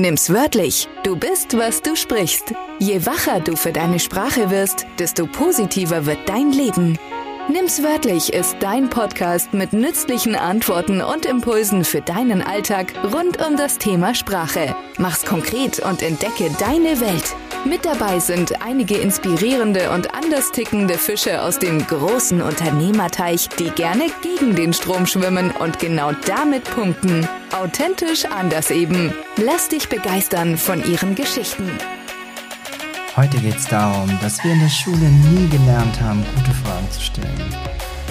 Nimm's wörtlich. Du bist, was du sprichst. Je wacher du für deine Sprache wirst, desto positiver wird dein Leben. Nimm's wörtlich ist dein Podcast mit nützlichen Antworten und Impulsen für deinen Alltag rund um das Thema Sprache. Mach's konkret und entdecke deine Welt. Mit dabei sind einige inspirierende und anders tickende Fische aus dem großen Unternehmerteich, die gerne gegen den Strom schwimmen und genau damit punkten. Authentisch anders eben. Lass dich begeistern von ihren Geschichten. Heute geht es darum, dass wir in der Schule nie gelernt haben, gute Fragen zu stellen.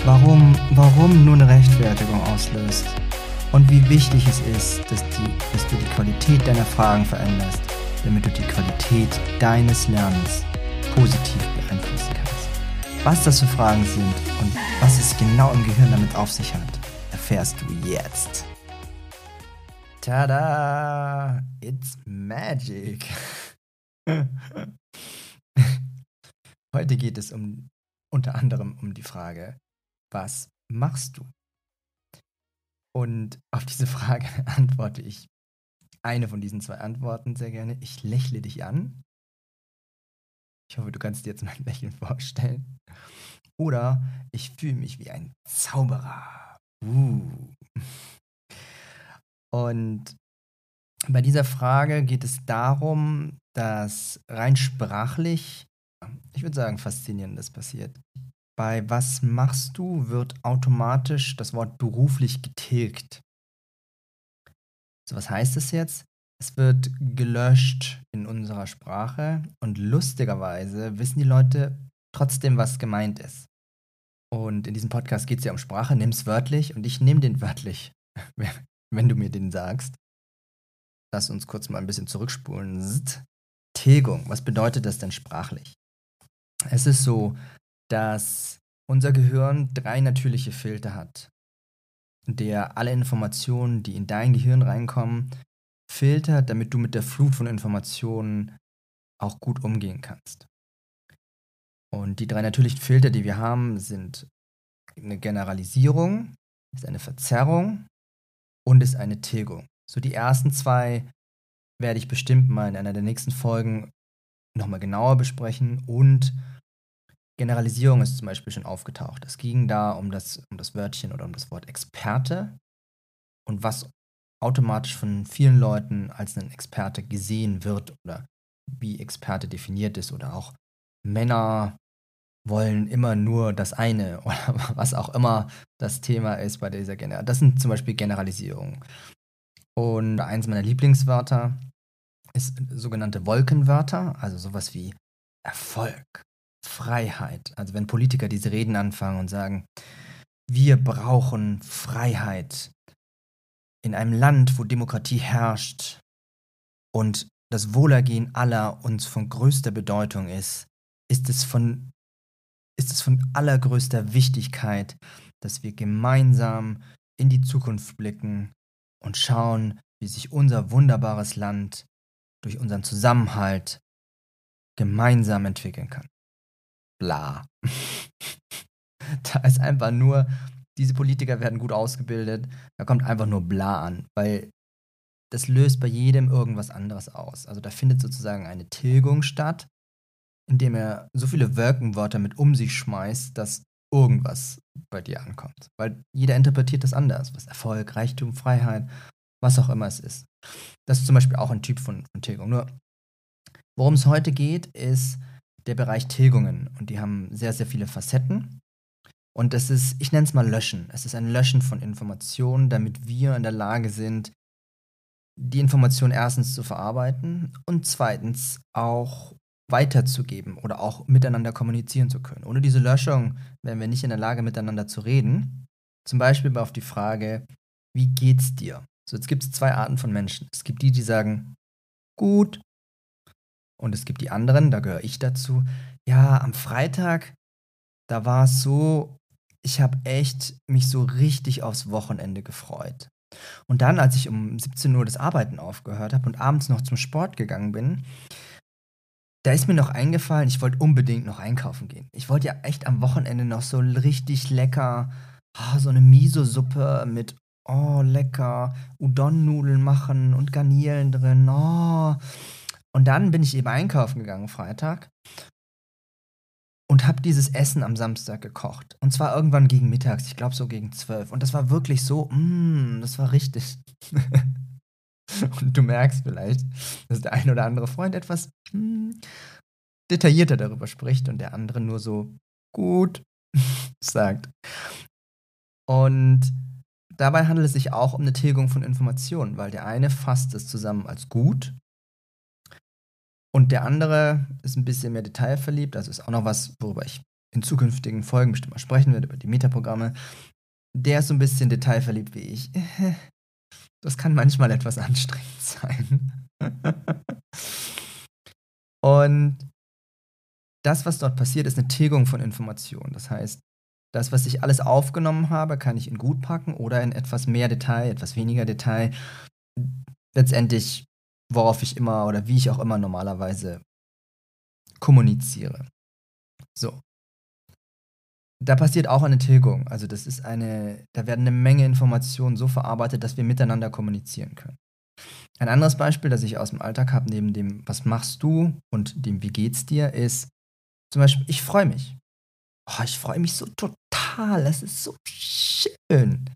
Warum, warum nur eine Rechtfertigung auslöst. Und wie wichtig es ist, dass, die, dass du die Qualität deiner Fragen veränderst damit du die Qualität deines Lernens positiv beeinflussen kannst. Was das für Fragen sind und was es genau im Gehirn damit auf sich hat, erfährst du jetzt. Tada! It's magic! Heute geht es um unter anderem um die Frage, was machst du? Und auf diese Frage antworte ich eine von diesen zwei Antworten sehr gerne. Ich lächle dich an. Ich hoffe, du kannst dir jetzt mein Lächeln vorstellen. Oder ich fühle mich wie ein Zauberer. Uh. Und bei dieser Frage geht es darum, dass rein sprachlich, ich würde sagen, faszinierendes passiert. Bei was machst du wird automatisch das Wort beruflich getilgt. So, was heißt das jetzt? Es wird gelöscht in unserer Sprache und lustigerweise wissen die Leute trotzdem, was gemeint ist. Und in diesem Podcast geht es ja um Sprache, nimm es wörtlich und ich nehme den wörtlich, wenn du mir den sagst. Lass uns kurz mal ein bisschen zurückspulen. Tilgung, was bedeutet das denn sprachlich? Es ist so, dass unser Gehirn drei natürliche Filter hat der alle Informationen, die in dein Gehirn reinkommen, filtert, damit du mit der Flut von Informationen auch gut umgehen kannst. Und die drei natürlichen Filter, die wir haben, sind eine Generalisierung, ist eine Verzerrung und ist eine Tilgung. So die ersten zwei werde ich bestimmt mal in einer der nächsten Folgen nochmal genauer besprechen und Generalisierung ist zum Beispiel schon aufgetaucht. Es ging da um das, um das Wörtchen oder um das Wort Experte und was automatisch von vielen Leuten als ein Experte gesehen wird oder wie Experte definiert ist oder auch Männer wollen immer nur das eine oder was auch immer das Thema ist bei dieser Generalisierung. Das sind zum Beispiel Generalisierungen. Und eins meiner Lieblingswörter ist sogenannte Wolkenwörter, also sowas wie Erfolg, Freiheit. Also wenn Politiker diese Reden anfangen und sagen, wir brauchen Freiheit in einem Land, wo Demokratie herrscht und das Wohlergehen aller uns von größter Bedeutung ist, ist es von, ist es von allergrößter Wichtigkeit, dass wir gemeinsam in die Zukunft blicken und schauen, wie sich unser wunderbares Land durch unseren Zusammenhalt gemeinsam entwickeln kann bla. da ist einfach nur, diese Politiker werden gut ausgebildet, da kommt einfach nur bla an, weil das löst bei jedem irgendwas anderes aus. Also da findet sozusagen eine Tilgung statt, indem er so viele Wirkenwörter mit um sich schmeißt, dass irgendwas bei dir ankommt. Weil jeder interpretiert das anders, was Erfolg, Reichtum, Freiheit, was auch immer es ist. Das ist zum Beispiel auch ein Typ von, von Tilgung. Nur, worum es heute geht, ist, der Bereich Tilgungen und die haben sehr, sehr viele Facetten. Und es ist, ich nenne es mal Löschen. Es ist ein Löschen von Informationen, damit wir in der Lage sind, die Information erstens zu verarbeiten und zweitens auch weiterzugeben oder auch miteinander kommunizieren zu können. Ohne diese Löschung wären wir nicht in der Lage, miteinander zu reden. Zum Beispiel auf die Frage, wie geht's dir? So, jetzt gibt es zwei Arten von Menschen. Es gibt die, die sagen, gut, und es gibt die anderen, da gehöre ich dazu. Ja, am Freitag, da war es so, ich habe echt mich so richtig aufs Wochenende gefreut. Und dann, als ich um 17 Uhr das Arbeiten aufgehört habe und abends noch zum Sport gegangen bin, da ist mir noch eingefallen, ich wollte unbedingt noch einkaufen gehen. Ich wollte ja echt am Wochenende noch so richtig lecker, oh, so eine Miso-Suppe mit oh, lecker, Udon-Nudeln machen und Garnelen drin, oh. Und dann bin ich eben einkaufen gegangen Freitag und habe dieses Essen am Samstag gekocht. Und zwar irgendwann gegen mittags, ich glaube so gegen zwölf. Und das war wirklich so, mm, das war richtig. und du merkst vielleicht, dass der ein oder andere Freund etwas mm, detaillierter darüber spricht und der andere nur so gut sagt. Und dabei handelt es sich auch um eine Tilgung von Informationen, weil der eine fasst es zusammen als gut und der andere ist ein bisschen mehr detailverliebt, also ist auch noch was, worüber ich in zukünftigen Folgen bestimmt mal sprechen werde, über die Metaprogramme. Der ist so ein bisschen detailverliebt wie ich. Das kann manchmal etwas anstrengend sein. Und das, was dort passiert, ist eine Tilgung von Informationen. Das heißt, das, was ich alles aufgenommen habe, kann ich in gut packen oder in etwas mehr Detail, etwas weniger Detail. Letztendlich worauf ich immer oder wie ich auch immer normalerweise kommuniziere. So. Da passiert auch eine Tilgung. Also das ist eine, da werden eine Menge Informationen so verarbeitet, dass wir miteinander kommunizieren können. Ein anderes Beispiel, das ich aus dem Alltag habe, neben dem, was machst du und dem, wie geht's dir, ist zum Beispiel, ich freue mich. Oh, ich freue mich so total. Das ist so schön.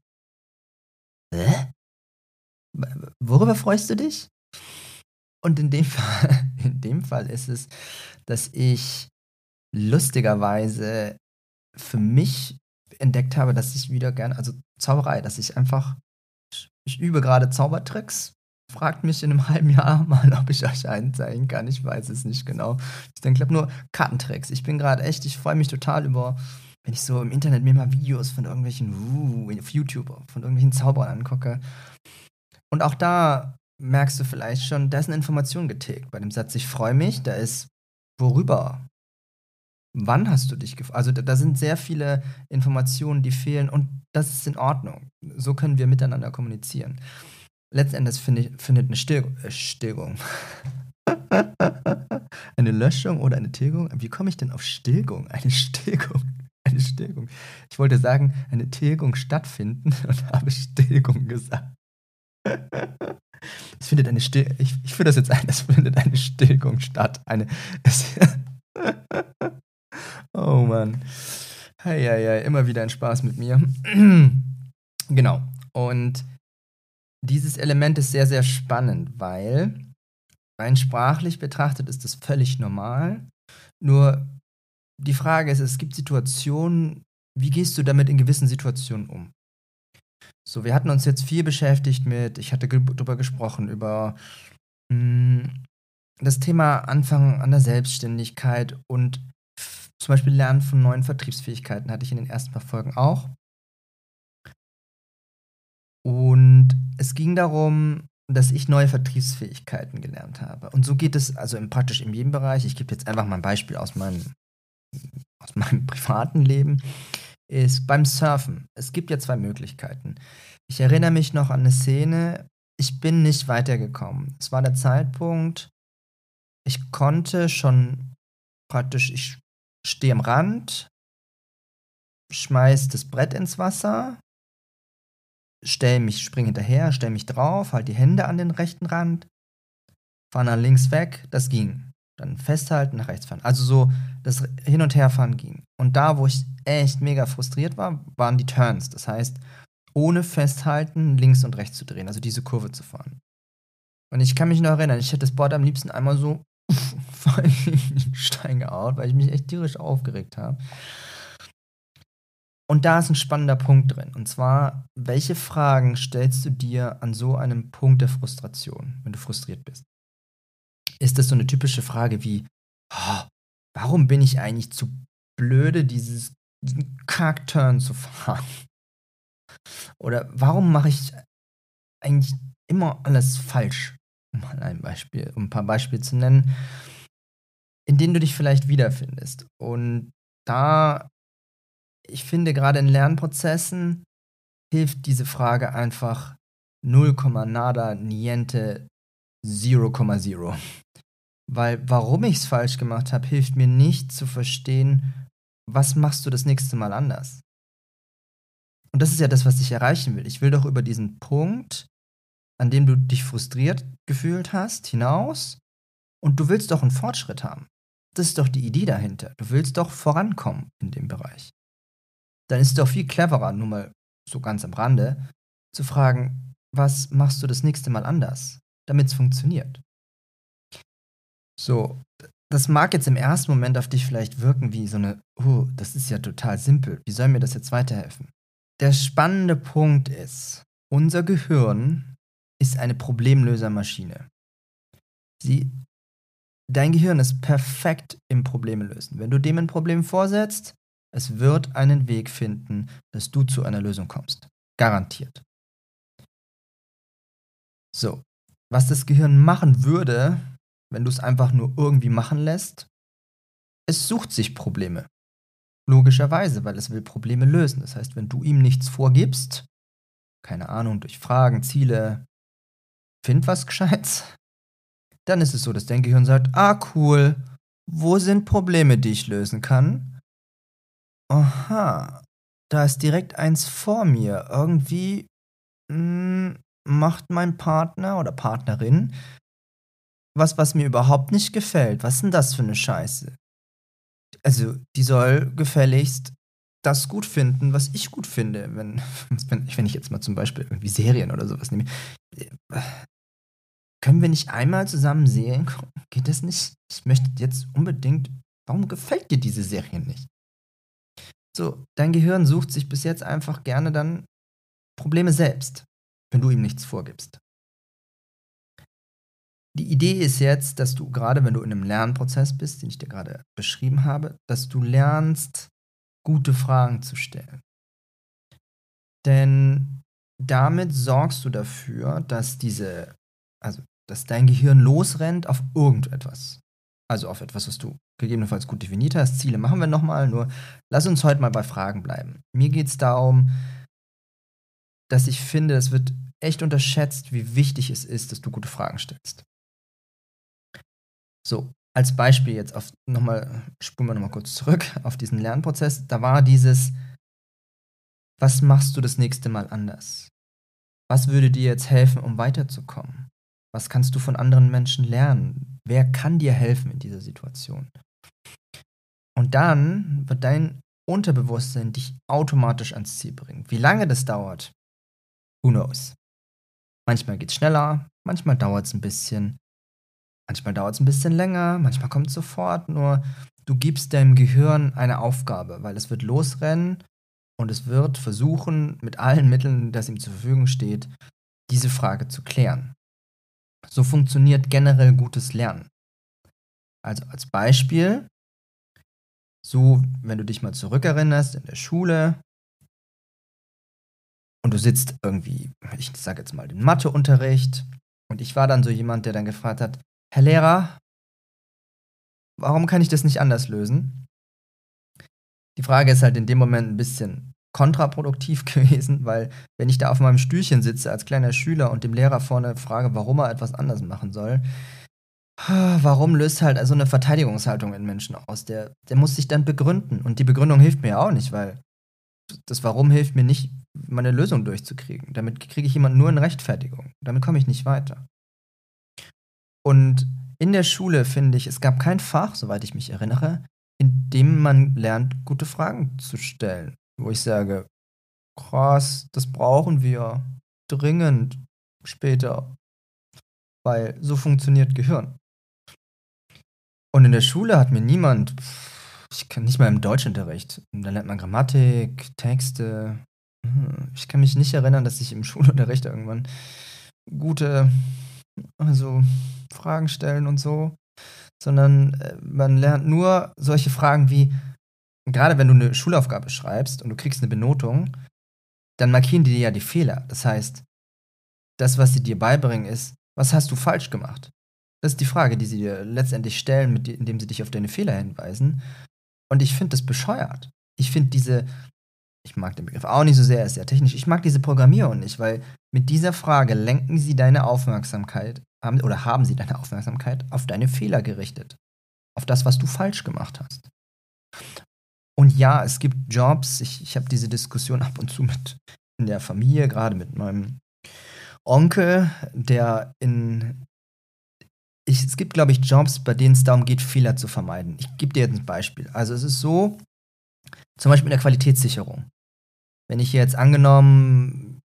Hä? Worüber freust du dich? Und in dem Fall, in dem Fall ist es, dass ich lustigerweise für mich entdeckt habe, dass ich wieder gerne, also Zauberei, dass ich einfach, ich übe gerade Zaubertricks. Fragt mich in einem halben Jahr mal, ob ich euch einen zeigen kann. Ich weiß es nicht genau. Ich denke, ich habe nur Kartentricks. Ich bin gerade echt, ich freue mich total über, wenn ich so im Internet mir mal Videos von irgendwelchen, uh, auf YouTube, von irgendwelchen Zauberern angucke. Und auch da merkst du vielleicht schon, da ist eine Information getilgt. Bei dem Satz, ich freue mich, da ist worüber? Wann hast du dich gefreut? Also da, da, sind sehr viele Informationen, die fehlen und das ist in Ordnung. So können wir miteinander kommunizieren. Letztendlich find findet eine Stil äh, Stillung. eine Löschung oder eine Tilgung? Wie komme ich denn auf Stillung? Eine Stillung. Eine Stillung. Ich wollte sagen, eine Tilgung stattfinden und habe Stillung gesagt. Es findet eine Still ich, ich führe das jetzt ein, es findet eine Stillung statt. Eine. oh Mann. Hey, immer wieder ein Spaß mit mir. genau. Und dieses Element ist sehr, sehr spannend, weil rein sprachlich betrachtet ist das völlig normal. Nur die Frage ist, es gibt Situationen, wie gehst du damit in gewissen Situationen um? So, wir hatten uns jetzt viel beschäftigt mit, ich hatte darüber gesprochen, über mh, hm, das Thema Anfang an der Selbstständigkeit und zum Beispiel Lernen von neuen Vertriebsfähigkeiten hatte ich in den ersten paar Folgen auch. Und es ging darum, dass ich neue Vertriebsfähigkeiten gelernt habe. Und so geht es also im, praktisch in jedem Bereich. Ich gebe jetzt einfach mal ein Beispiel aus meinem, aus meinem privaten Leben ist beim Surfen. Es gibt ja zwei Möglichkeiten. Ich erinnere mich noch an eine Szene, ich bin nicht weitergekommen. Es war der Zeitpunkt, ich konnte schon praktisch, ich stehe am Rand, schmeiß das Brett ins Wasser, stell mich, spring hinterher, stell mich drauf, halt die Hände an den rechten Rand, fahr nach links weg, das ging dann festhalten, nach rechts fahren. Also so das Hin- und Herfahren ging. Und da, wo ich echt mega frustriert war, waren die Turns. Das heißt, ohne Festhalten links und rechts zu drehen, also diese Kurve zu fahren. Und ich kann mich noch erinnern, ich hätte das Board am liebsten einmal so Stein gehauen, weil ich mich echt tierisch aufgeregt habe. Und da ist ein spannender Punkt drin. Und zwar, welche Fragen stellst du dir an so einem Punkt der Frustration, wenn du frustriert bist? Ist das so eine typische Frage wie, oh, warum bin ich eigentlich zu blöde, dieses, diesen Kack-Turn zu fahren? Oder warum mache ich eigentlich immer alles falsch? Um mal ein Beispiel, um ein paar Beispiele zu nennen, in denen du dich vielleicht wiederfindest. Und da, ich finde, gerade in Lernprozessen hilft diese Frage einfach 0, nada, niente, 0,0. Weil warum ich es falsch gemacht habe, hilft mir nicht zu verstehen, was machst du das nächste Mal anders. Und das ist ja das, was ich erreichen will. Ich will doch über diesen Punkt, an dem du dich frustriert gefühlt hast, hinaus. Und du willst doch einen Fortschritt haben. Das ist doch die Idee dahinter. Du willst doch vorankommen in dem Bereich. Dann ist es doch viel cleverer, nur mal so ganz am Rande, zu fragen, was machst du das nächste Mal anders, damit es funktioniert. So, das mag jetzt im ersten Moment auf dich vielleicht wirken wie so eine, oh, das ist ja total simpel, wie soll mir das jetzt weiterhelfen? Der spannende Punkt ist, unser Gehirn ist eine Problemlösermaschine. Sie, dein Gehirn ist perfekt im Probleme lösen. Wenn du dem ein Problem vorsetzt, es wird einen Weg finden, dass du zu einer Lösung kommst. Garantiert. So, was das Gehirn machen würde, wenn du es einfach nur irgendwie machen lässt, es sucht sich Probleme. Logischerweise, weil es will Probleme lösen. Das heißt, wenn du ihm nichts vorgibst, keine Ahnung, durch Fragen, Ziele, find was Gescheites, dann ist es so, dass dein Gehirn sagt, ah cool, wo sind Probleme, die ich lösen kann? Aha, da ist direkt eins vor mir. Irgendwie mh, hm, macht mein Partner oder Partnerin was, was mir überhaupt nicht gefällt. Was ist denn das für eine Scheiße? Also, die soll gefälligst das gut finden, was ich gut finde. Wenn, wenn ich jetzt mal zum Beispiel irgendwie Serien oder sowas nehme. Können wir nicht einmal zusammen gucken? Geht das nicht? Ich möchte jetzt unbedingt. Warum gefällt dir diese Serie nicht? So, dein Gehirn sucht sich bis jetzt einfach gerne dann Probleme selbst, wenn du ihm nichts vorgibst. Die Idee ist jetzt, dass du gerade, wenn du in einem Lernprozess bist, den ich dir gerade beschrieben habe, dass du lernst, gute Fragen zu stellen. Denn damit sorgst du dafür, dass diese, also dass dein Gehirn losrennt auf irgendetwas. Also auf etwas, was du gegebenenfalls gut definiert hast. Ziele machen wir nochmal, nur lass uns heute mal bei Fragen bleiben. Mir geht es darum, dass ich finde, es wird echt unterschätzt, wie wichtig es ist, dass du gute Fragen stellst. So, als Beispiel jetzt auf nochmal, spulen wir nochmal kurz zurück auf diesen Lernprozess. Da war dieses, was machst du das nächste Mal anders? Was würde dir jetzt helfen, um weiterzukommen? Was kannst du von anderen Menschen lernen? Wer kann dir helfen in dieser Situation? Und dann wird dein Unterbewusstsein dich automatisch ans Ziel bringen. Wie lange das dauert, who knows? Manchmal geht es schneller, manchmal dauert es ein bisschen. Manchmal dauert es ein bisschen länger, manchmal kommt es sofort, nur du gibst deinem Gehirn eine Aufgabe, weil es wird losrennen und es wird versuchen, mit allen Mitteln, das ihm zur Verfügung steht, diese Frage zu klären. So funktioniert generell gutes Lernen. Also als Beispiel, so, wenn du dich mal zurückerinnerst in der Schule und du sitzt irgendwie, ich sage jetzt mal den Matheunterricht und ich war dann so jemand, der dann gefragt hat, Herr Lehrer, warum kann ich das nicht anders lösen? Die Frage ist halt in dem Moment ein bisschen kontraproduktiv gewesen, weil wenn ich da auf meinem Stühlchen sitze als kleiner Schüler und dem Lehrer vorne frage, warum er etwas anders machen soll, warum löst halt so eine Verteidigungshaltung in Menschen aus? Der, der muss sich dann begründen. Und die Begründung hilft mir auch nicht, weil das Warum hilft mir nicht, meine Lösung durchzukriegen. Damit kriege ich jemanden nur in Rechtfertigung. Damit komme ich nicht weiter. Und in der Schule finde ich, es gab kein Fach, soweit ich mich erinnere, in dem man lernt, gute Fragen zu stellen. Wo ich sage, krass, das brauchen wir dringend später. Weil so funktioniert Gehirn. Und in der Schule hat mir niemand, ich kann nicht mal im Deutschunterricht, da lernt man Grammatik, Texte. Hm, ich kann mich nicht erinnern, dass ich im Schulunterricht irgendwann gute also Fragen stellen und so, sondern äh, man lernt nur solche Fragen wie, gerade wenn du eine Schulaufgabe schreibst und du kriegst eine Benotung, dann markieren die dir ja die Fehler. Das heißt, das, was sie dir beibringen, ist, was hast du falsch gemacht? Das ist die Frage, die sie dir letztendlich stellen, indem sie dich auf deine Fehler hinweisen. Und ich finde das bescheuert. Ich finde diese, ich mag den Begriff auch nicht so sehr, ist sehr technisch. Ich mag diese Programmierung nicht, weil mit dieser Frage lenken sie deine Aufmerksamkeit haben, oder haben sie deine Aufmerksamkeit auf deine Fehler gerichtet. Auf das, was du falsch gemacht hast. Und ja, es gibt Jobs, ich, ich habe diese Diskussion ab und zu mit in der Familie, gerade mit meinem Onkel, der in. Ich, es gibt, glaube ich, Jobs, bei denen es darum geht, Fehler zu vermeiden. Ich gebe dir jetzt ein Beispiel. Also es ist so, zum Beispiel in der Qualitätssicherung. Wenn ich jetzt angenommen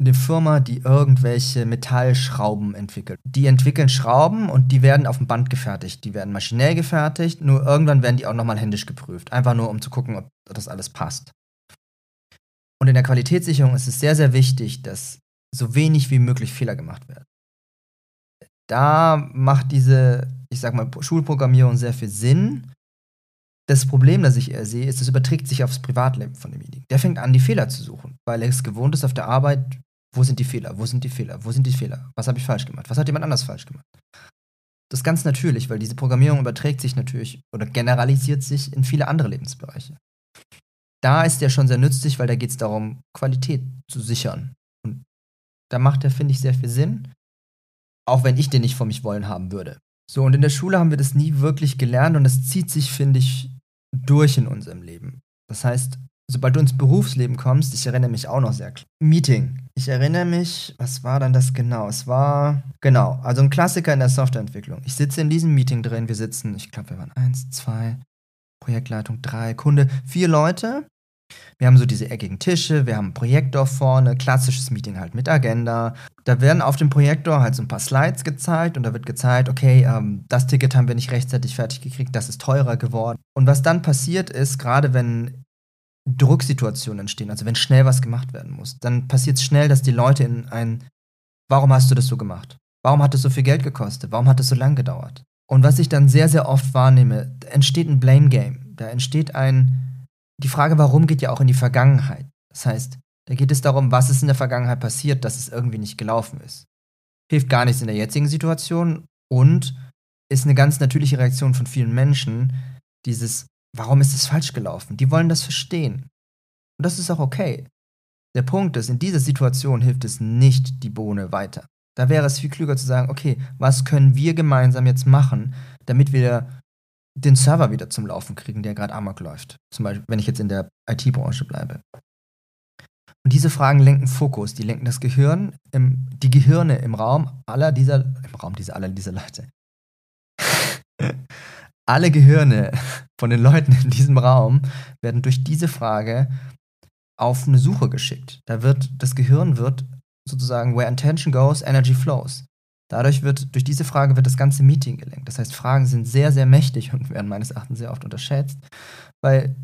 eine Firma, die irgendwelche Metallschrauben entwickelt. Die entwickeln Schrauben und die werden auf dem Band gefertigt. Die werden maschinell gefertigt, nur irgendwann werden die auch nochmal händisch geprüft. Einfach nur, um zu gucken, ob das alles passt. Und in der Qualitätssicherung ist es sehr, sehr wichtig, dass so wenig wie möglich Fehler gemacht werden. Da macht diese, ich sag mal, Schulprogrammierung sehr viel Sinn. Das Problem, das ich eher sehe, ist, es überträgt sich aufs Privatleben von demjenigen. Der fängt an, die Fehler zu suchen, weil er es gewohnt ist auf der Arbeit, wo sind die Fehler, wo sind die Fehler, wo sind die Fehler, was habe ich falsch gemacht, was hat jemand anders falsch gemacht. Das ist ganz natürlich, weil diese Programmierung überträgt sich natürlich oder generalisiert sich in viele andere Lebensbereiche. Da ist der schon sehr nützlich, weil da geht es darum, Qualität zu sichern. Und da macht er, finde ich, sehr viel Sinn, auch wenn ich den nicht von mich wollen haben würde. So, und in der Schule haben wir das nie wirklich gelernt und das zieht sich, finde ich, durch in unserem Leben. Das heißt, sobald du ins Berufsleben kommst, ich erinnere mich auch noch sehr klar. Meeting. Ich erinnere mich, was war dann das genau? Es war, genau, also ein Klassiker in der Softwareentwicklung. Ich sitze in diesem Meeting drin, wir sitzen, ich glaube, wir waren eins, zwei, Projektleitung drei, Kunde, vier Leute. Wir haben so diese eckigen Tische, wir haben einen Projektor vorne, klassisches Meeting halt mit Agenda. Da werden auf dem Projektor halt so ein paar Slides gezeigt und da wird gezeigt, okay, ähm, das Ticket haben wir nicht rechtzeitig fertig gekriegt, das ist teurer geworden. Und was dann passiert ist, gerade wenn Drucksituationen entstehen, also wenn schnell was gemacht werden muss, dann passiert es schnell, dass die Leute in ein, warum hast du das so gemacht? Warum hat es so viel Geld gekostet? Warum hat es so lang gedauert? Und was ich dann sehr, sehr oft wahrnehme, entsteht ein Blame Game. Da entsteht ein, die Frage, warum geht ja auch in die Vergangenheit. Das heißt, da geht es darum, was ist in der Vergangenheit passiert, dass es irgendwie nicht gelaufen ist. Hilft gar nichts in der jetzigen Situation und ist eine ganz natürliche Reaktion von vielen Menschen, dieses, warum ist es falsch gelaufen? Die wollen das verstehen. Und das ist auch okay. Der Punkt ist, in dieser Situation hilft es nicht die Bohne weiter. Da wäre es viel klüger zu sagen, okay, was können wir gemeinsam jetzt machen, damit wir den Server wieder zum Laufen kriegen, der gerade amok läuft. Zum Beispiel, wenn ich jetzt in der IT-Branche bleibe. Und diese Fragen lenken Fokus, die lenken das Gehirn, im, die Gehirne im Raum aller dieser, im Raum dieser aller dieser Leute. Alle Gehirne von den Leuten in diesem Raum werden durch diese Frage auf eine Suche geschickt. Da wird, das Gehirn wird sozusagen, where intention goes, energy flows. Dadurch wird, durch diese Frage wird das ganze Meeting gelenkt. Das heißt, Fragen sind sehr, sehr mächtig und werden meines Erachtens sehr oft unterschätzt, weil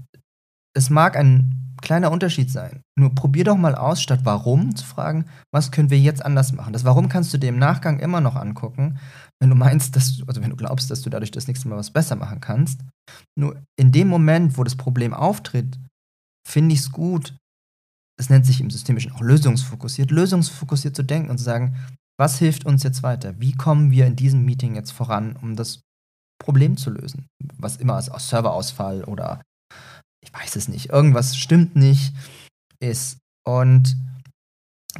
es mag ein kleiner Unterschied sein. Nur probier doch mal aus, statt warum zu fragen, was können wir jetzt anders machen. Das Warum kannst du dir im Nachgang immer noch angucken, wenn du meinst, dass du, also wenn du glaubst, dass du dadurch das nächste Mal was besser machen kannst. Nur in dem Moment, wo das Problem auftritt, finde ich es gut, es nennt sich im Systemischen auch lösungsfokussiert, lösungsfokussiert zu denken und zu sagen, was hilft uns jetzt weiter? Wie kommen wir in diesem Meeting jetzt voran, um das Problem zu lösen? Was immer ist, aus Serverausfall oder ich weiß es nicht, irgendwas stimmt nicht ist. Und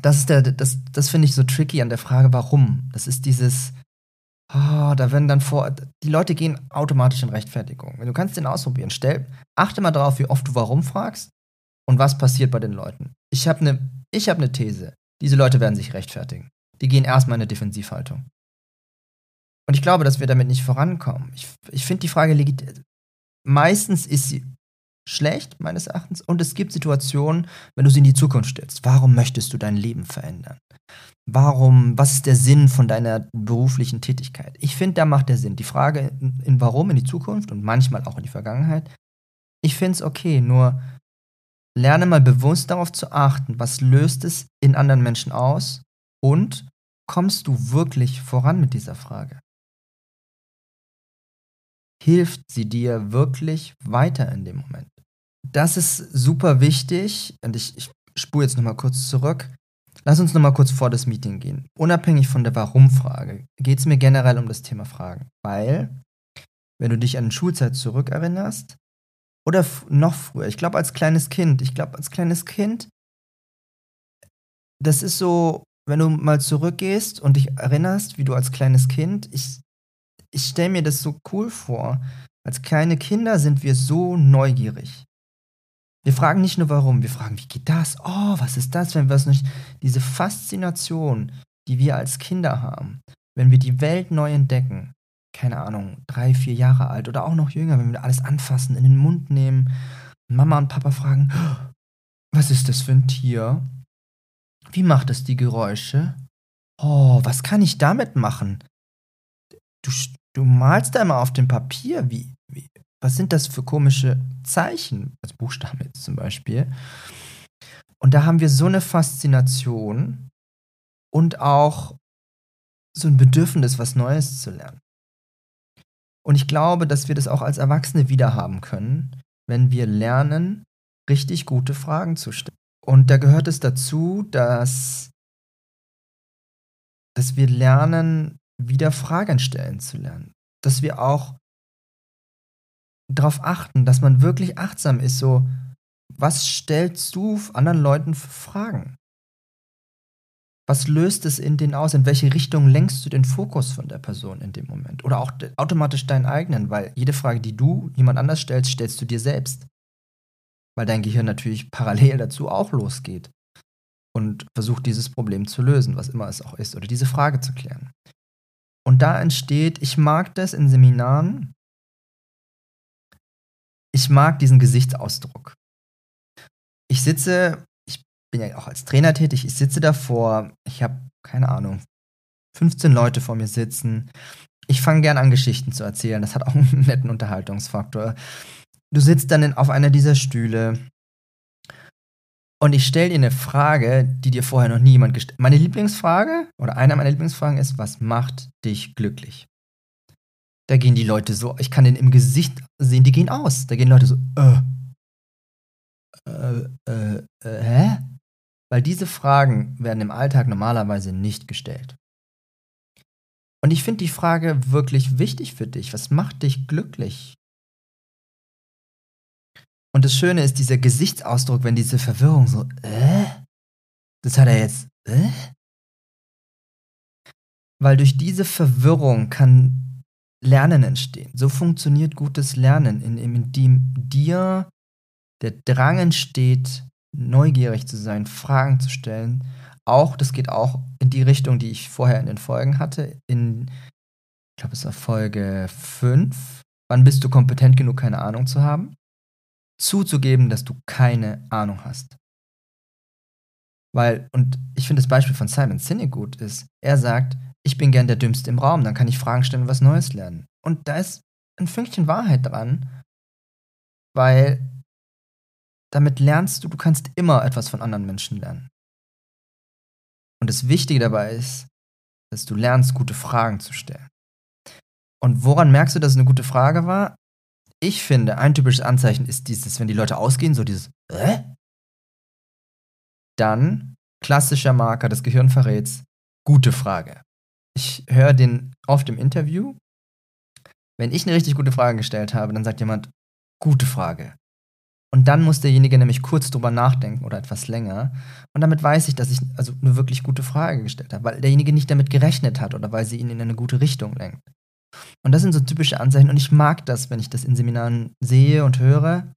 das ist der, das, das finde ich so tricky an der Frage, warum. Das ist dieses, oh, da werden dann vor, die Leute gehen automatisch in Rechtfertigung. Du kannst den ausprobieren. Stell, achte mal darauf, wie oft du warum fragst und was passiert bei den Leuten. Ich habe eine hab ne These. Diese Leute werden sich rechtfertigen die gehen erstmal in eine Defensivhaltung. Und ich glaube, dass wir damit nicht vorankommen. Ich, ich finde die Frage legit. Meistens ist sie schlecht, meines Erachtens. Und es gibt Situationen, wenn du sie in die Zukunft stellst. Warum möchtest du dein Leben verändern? Warum, was ist der Sinn von deiner beruflichen Tätigkeit? Ich finde, da macht der Sinn. Die Frage in, in warum in die Zukunft und manchmal auch in die Vergangenheit. Ich finde es okay, nur lerne mal bewusst darauf zu achten, was löst es in anderen Menschen aus und kommst du wirklich voran mit dieser Frage? Hilft sie dir wirklich weiter in dem Moment? Das ist super wichtig und ich, ich spule jetzt nochmal kurz zurück. Lass uns nochmal kurz vor das Meeting gehen. Unabhängig von der Warum-Frage geht es mir generell um das Thema Fragen. Weil, wenn du dich an Schulzeit zurückerinnerst, oder noch früher, ich glaube als kleines Kind, ich glaube als kleines Kind, das ist so wenn du mal zurückgehst und dich erinnerst, wie du als kleines Kind, ich, ich stelle mir das so cool vor. Als kleine Kinder sind wir so neugierig. Wir fragen nicht nur warum, wir fragen, wie geht das? Oh, was ist das, wenn wir es nicht. Diese Faszination, die wir als Kinder haben, wenn wir die Welt neu entdecken, keine Ahnung, drei, vier Jahre alt oder auch noch jünger, wenn wir alles anfassen, in den Mund nehmen, Mama und Papa fragen, was ist das für ein Tier? Wie macht es die Geräusche? Oh, was kann ich damit machen? Du, du malst da immer auf dem Papier. Wie, wie, was sind das für komische Zeichen? Als Buchstaben jetzt zum Beispiel. Und da haben wir so eine Faszination und auch so ein Bedürfnis, was Neues zu lernen. Und ich glaube, dass wir das auch als Erwachsene wieder haben können, wenn wir lernen, richtig gute Fragen zu stellen. Und da gehört es dazu, dass, dass wir lernen, wieder Fragen stellen zu lernen. Dass wir auch darauf achten, dass man wirklich achtsam ist, so, was stellst du anderen Leuten für Fragen? Was löst es in denen aus? In welche Richtung lenkst du den Fokus von der Person in dem Moment? Oder auch automatisch deinen eigenen, weil jede Frage, die du jemand anders stellst, stellst du dir selbst. Weil dein Gehirn natürlich parallel dazu auch losgeht und versucht, dieses Problem zu lösen, was immer es auch ist, oder diese Frage zu klären. Und da entsteht, ich mag das in Seminaren, ich mag diesen Gesichtsausdruck. Ich sitze bin ja auch als Trainer tätig, ich sitze davor, ich habe, keine Ahnung, 15 Leute vor mir sitzen. Ich fange gern an, Geschichten zu erzählen. Das hat auch einen netten Unterhaltungsfaktor. Du sitzt dann auf einer dieser Stühle und ich stelle dir eine Frage, die dir vorher noch nie jemand gestellt hat. Meine Lieblingsfrage oder einer meiner Lieblingsfragen ist, was macht dich glücklich? Da gehen die Leute so, ich kann den im Gesicht sehen, die gehen aus. Da gehen Leute so, äh, äh, äh, äh hä? weil diese Fragen werden im Alltag normalerweise nicht gestellt. Und ich finde die Frage wirklich wichtig für dich. Was macht dich glücklich? Und das Schöne ist dieser Gesichtsausdruck, wenn diese Verwirrung so, äh? Das hat er jetzt, äh? Weil durch diese Verwirrung kann Lernen entstehen. So funktioniert gutes Lernen, in dem dir der Drang entsteht, neugierig zu sein, Fragen zu stellen. Auch, das geht auch in die Richtung, die ich vorher in den Folgen hatte. In, ich glaube, es war Folge 5. Wann bist du kompetent genug, keine Ahnung zu haben? Zuzugeben, dass du keine Ahnung hast. Weil, und ich finde das Beispiel von Simon Sinek gut ist, er sagt, ich bin gern der Dümmste im Raum, dann kann ich Fragen stellen und was Neues lernen. Und da ist ein Fünkchen Wahrheit dran, weil damit lernst du, du kannst immer etwas von anderen Menschen lernen. Und das Wichtige dabei ist, dass du lernst, gute Fragen zu stellen. Und woran merkst du, dass es eine gute Frage war? Ich finde, ein typisches Anzeichen ist dieses, wenn die Leute ausgehen, so dieses, äh? Dann, klassischer Marker des Gehirnverräts, gute Frage. Ich höre den oft im Interview. Wenn ich eine richtig gute Frage gestellt habe, dann sagt jemand, gute Frage. Und dann muss derjenige nämlich kurz drüber nachdenken oder etwas länger. Und damit weiß ich, dass ich also eine wirklich gute Frage gestellt habe, weil derjenige nicht damit gerechnet hat oder weil sie ihn in eine gute Richtung lenkt. Und das sind so typische Anzeichen. Und ich mag das, wenn ich das in Seminaren sehe und höre,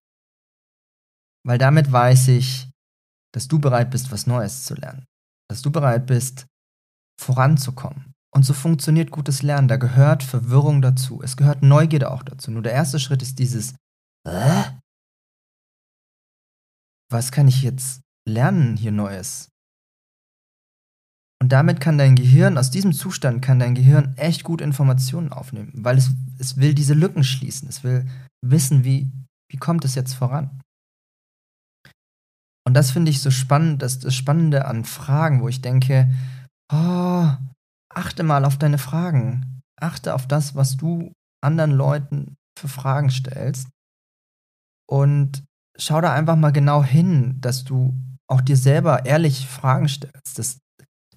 weil damit weiß ich, dass du bereit bist, was Neues zu lernen. Dass du bereit bist, voranzukommen. Und so funktioniert gutes Lernen. Da gehört Verwirrung dazu. Es gehört Neugierde auch dazu. Nur der erste Schritt ist dieses, was kann ich jetzt lernen hier Neues? Und damit kann dein Gehirn, aus diesem Zustand kann dein Gehirn echt gut Informationen aufnehmen, weil es, es will diese Lücken schließen. Es will wissen, wie, wie kommt es jetzt voran. Und das finde ich so spannend, das, das Spannende an Fragen, wo ich denke, oh, achte mal auf deine Fragen. Achte auf das, was du anderen Leuten für Fragen stellst. Und schau da einfach mal genau hin, dass du auch dir selber ehrlich Fragen stellst. Das,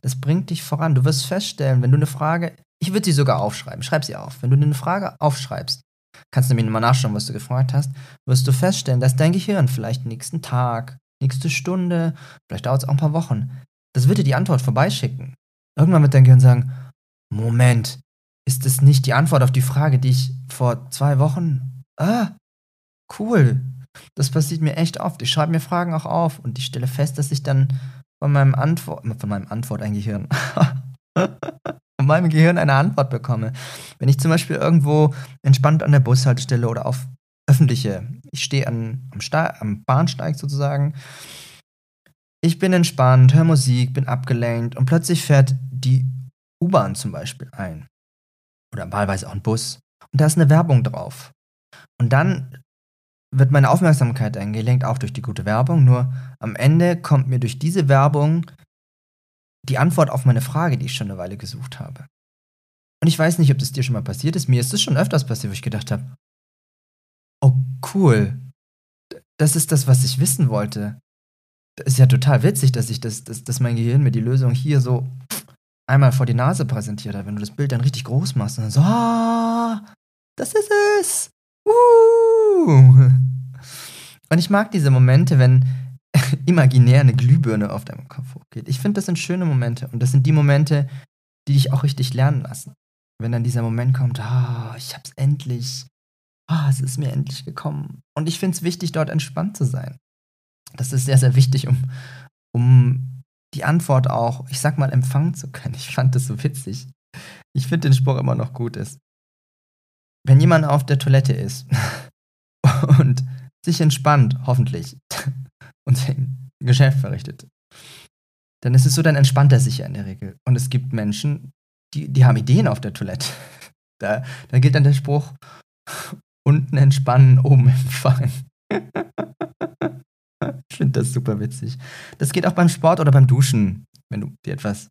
das bringt dich voran. Du wirst feststellen, wenn du eine Frage, ich würde sie sogar aufschreiben, schreib sie auf. Wenn du eine Frage aufschreibst, kannst du nämlich nochmal nachschauen, was du gefragt hast, wirst du feststellen, dass dein Gehirn vielleicht nächsten Tag, nächste Stunde, vielleicht dauert es auch ein paar Wochen, das wird dir die Antwort vorbeischicken. Irgendwann wird dein Gehirn sagen, Moment, ist es nicht die Antwort auf die Frage, die ich vor zwei Wochen ah, cool. Das passiert mir echt oft. Ich schreibe mir Fragen auch auf und ich stelle fest, dass ich dann von meinem Antwort, von meinem Antwort ein Gehirn, von meinem Gehirn eine Antwort bekomme. Wenn ich zum Beispiel irgendwo entspannt an der Bushaltestelle oder auf öffentliche, ich stehe am, am Bahnsteig sozusagen, ich bin entspannt, höre Musik, bin abgelenkt und plötzlich fährt die U-Bahn zum Beispiel ein. Oder wahlweise auch ein Bus. Und da ist eine Werbung drauf. Und dann wird meine Aufmerksamkeit eingelenkt, auch durch die gute Werbung. Nur am Ende kommt mir durch diese Werbung die Antwort auf meine Frage, die ich schon eine Weile gesucht habe. Und ich weiß nicht, ob das dir schon mal passiert ist. Mir ist es schon öfters passiert, wo ich gedacht habe, oh cool, das ist das, was ich wissen wollte. Das ist ja total witzig, dass ich das, dass, dass mein Gehirn mir die Lösung hier so einmal vor die Nase präsentiert hat, wenn du das Bild dann richtig groß machst und dann so, ah, das ist es. Uh. Und ich mag diese Momente, wenn imaginär eine Glühbirne auf deinem Kopf hochgeht. Ich finde, das sind schöne Momente und das sind die Momente, die dich auch richtig lernen lassen. Wenn dann dieser Moment kommt, ah, ich hab's endlich, ah, es ist mir endlich gekommen. Und ich finde es wichtig, dort entspannt zu sein. Das ist sehr, sehr wichtig, um, um die Antwort auch, ich sag mal, empfangen zu können. Ich fand das so witzig. Ich finde den Spruch immer noch gut ist. Wenn jemand auf der Toilette ist und sich entspannt, hoffentlich, und sein Geschäft verrichtet, dann ist es so, dann entspannt er sich ja in der Regel. Und es gibt Menschen, die, die haben Ideen auf der Toilette. Da, da gilt dann der Spruch, unten entspannen, oben empfangen. ich finde das super witzig. Das geht auch beim Sport oder beim Duschen, wenn du dir etwas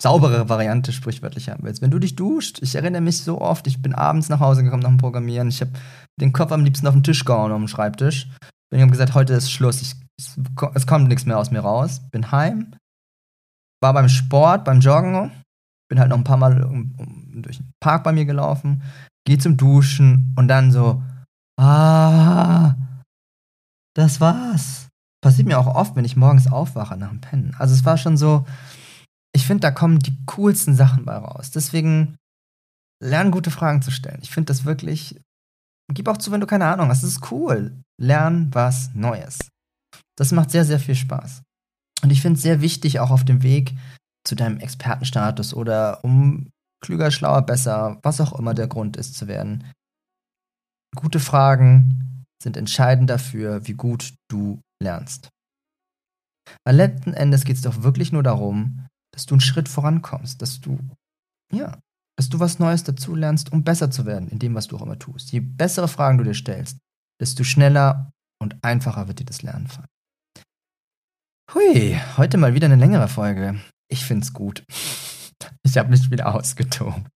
saubere Variante sprichwörtlich haben willst. Wenn du dich duscht, ich erinnere mich so oft, ich bin abends nach Hause gekommen nach dem Programmieren, ich habe den Kopf am liebsten auf den Tisch gehauen, auf dem Schreibtisch. Und ich habe gesagt, heute ist Schluss, ich, es kommt nichts mehr aus mir raus. Bin heim, war beim Sport, beim Joggen, bin halt noch ein paar Mal um, um, durch den Park bei mir gelaufen, geh zum Duschen und dann so, ah, das war's. Passiert mir auch oft, wenn ich morgens aufwache nach dem Pennen. Also es war schon so, ich finde, da kommen die coolsten Sachen bei raus. Deswegen lern gute Fragen zu stellen. Ich finde das wirklich, gib auch zu, wenn du keine Ahnung hast. Das ist cool. Lern was Neues. Das macht sehr, sehr viel Spaß. Und ich finde es sehr wichtig, auch auf dem Weg zu deinem Expertenstatus oder um klüger, schlauer, besser, was auch immer der Grund ist zu werden. Gute Fragen sind entscheidend dafür, wie gut du lernst. Weil letzten Endes geht es doch wirklich nur darum, dass du einen Schritt vorankommst, dass du, ja, dass du was Neues dazulernst, um besser zu werden in dem, was du auch immer tust. Je bessere Fragen du dir stellst, desto schneller und einfacher wird dir das Lernen fallen. Hui, heute mal wieder eine längere Folge. Ich find's gut. Ich habe mich wieder ausgetobt.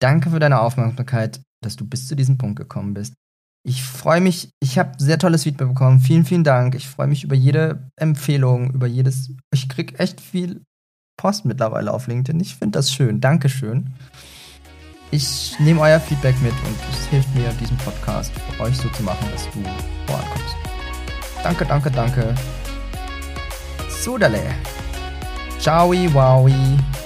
Danke für deine Aufmerksamkeit, dass du bis zu diesem Punkt gekommen bist. Ich freue mich, ich habe sehr tolles Feedback bekommen. Vielen, vielen Dank. Ich freue mich über jede Empfehlung, über jedes. Ich krieg echt viel Post mittlerweile auf LinkedIn. Ich finde das schön. Dankeschön. Ich nehme euer Feedback mit und es hilft mir, diesen Podcast für euch so zu machen, dass du vorankommst. Danke, danke, danke. Sudale. Ciao, wowie.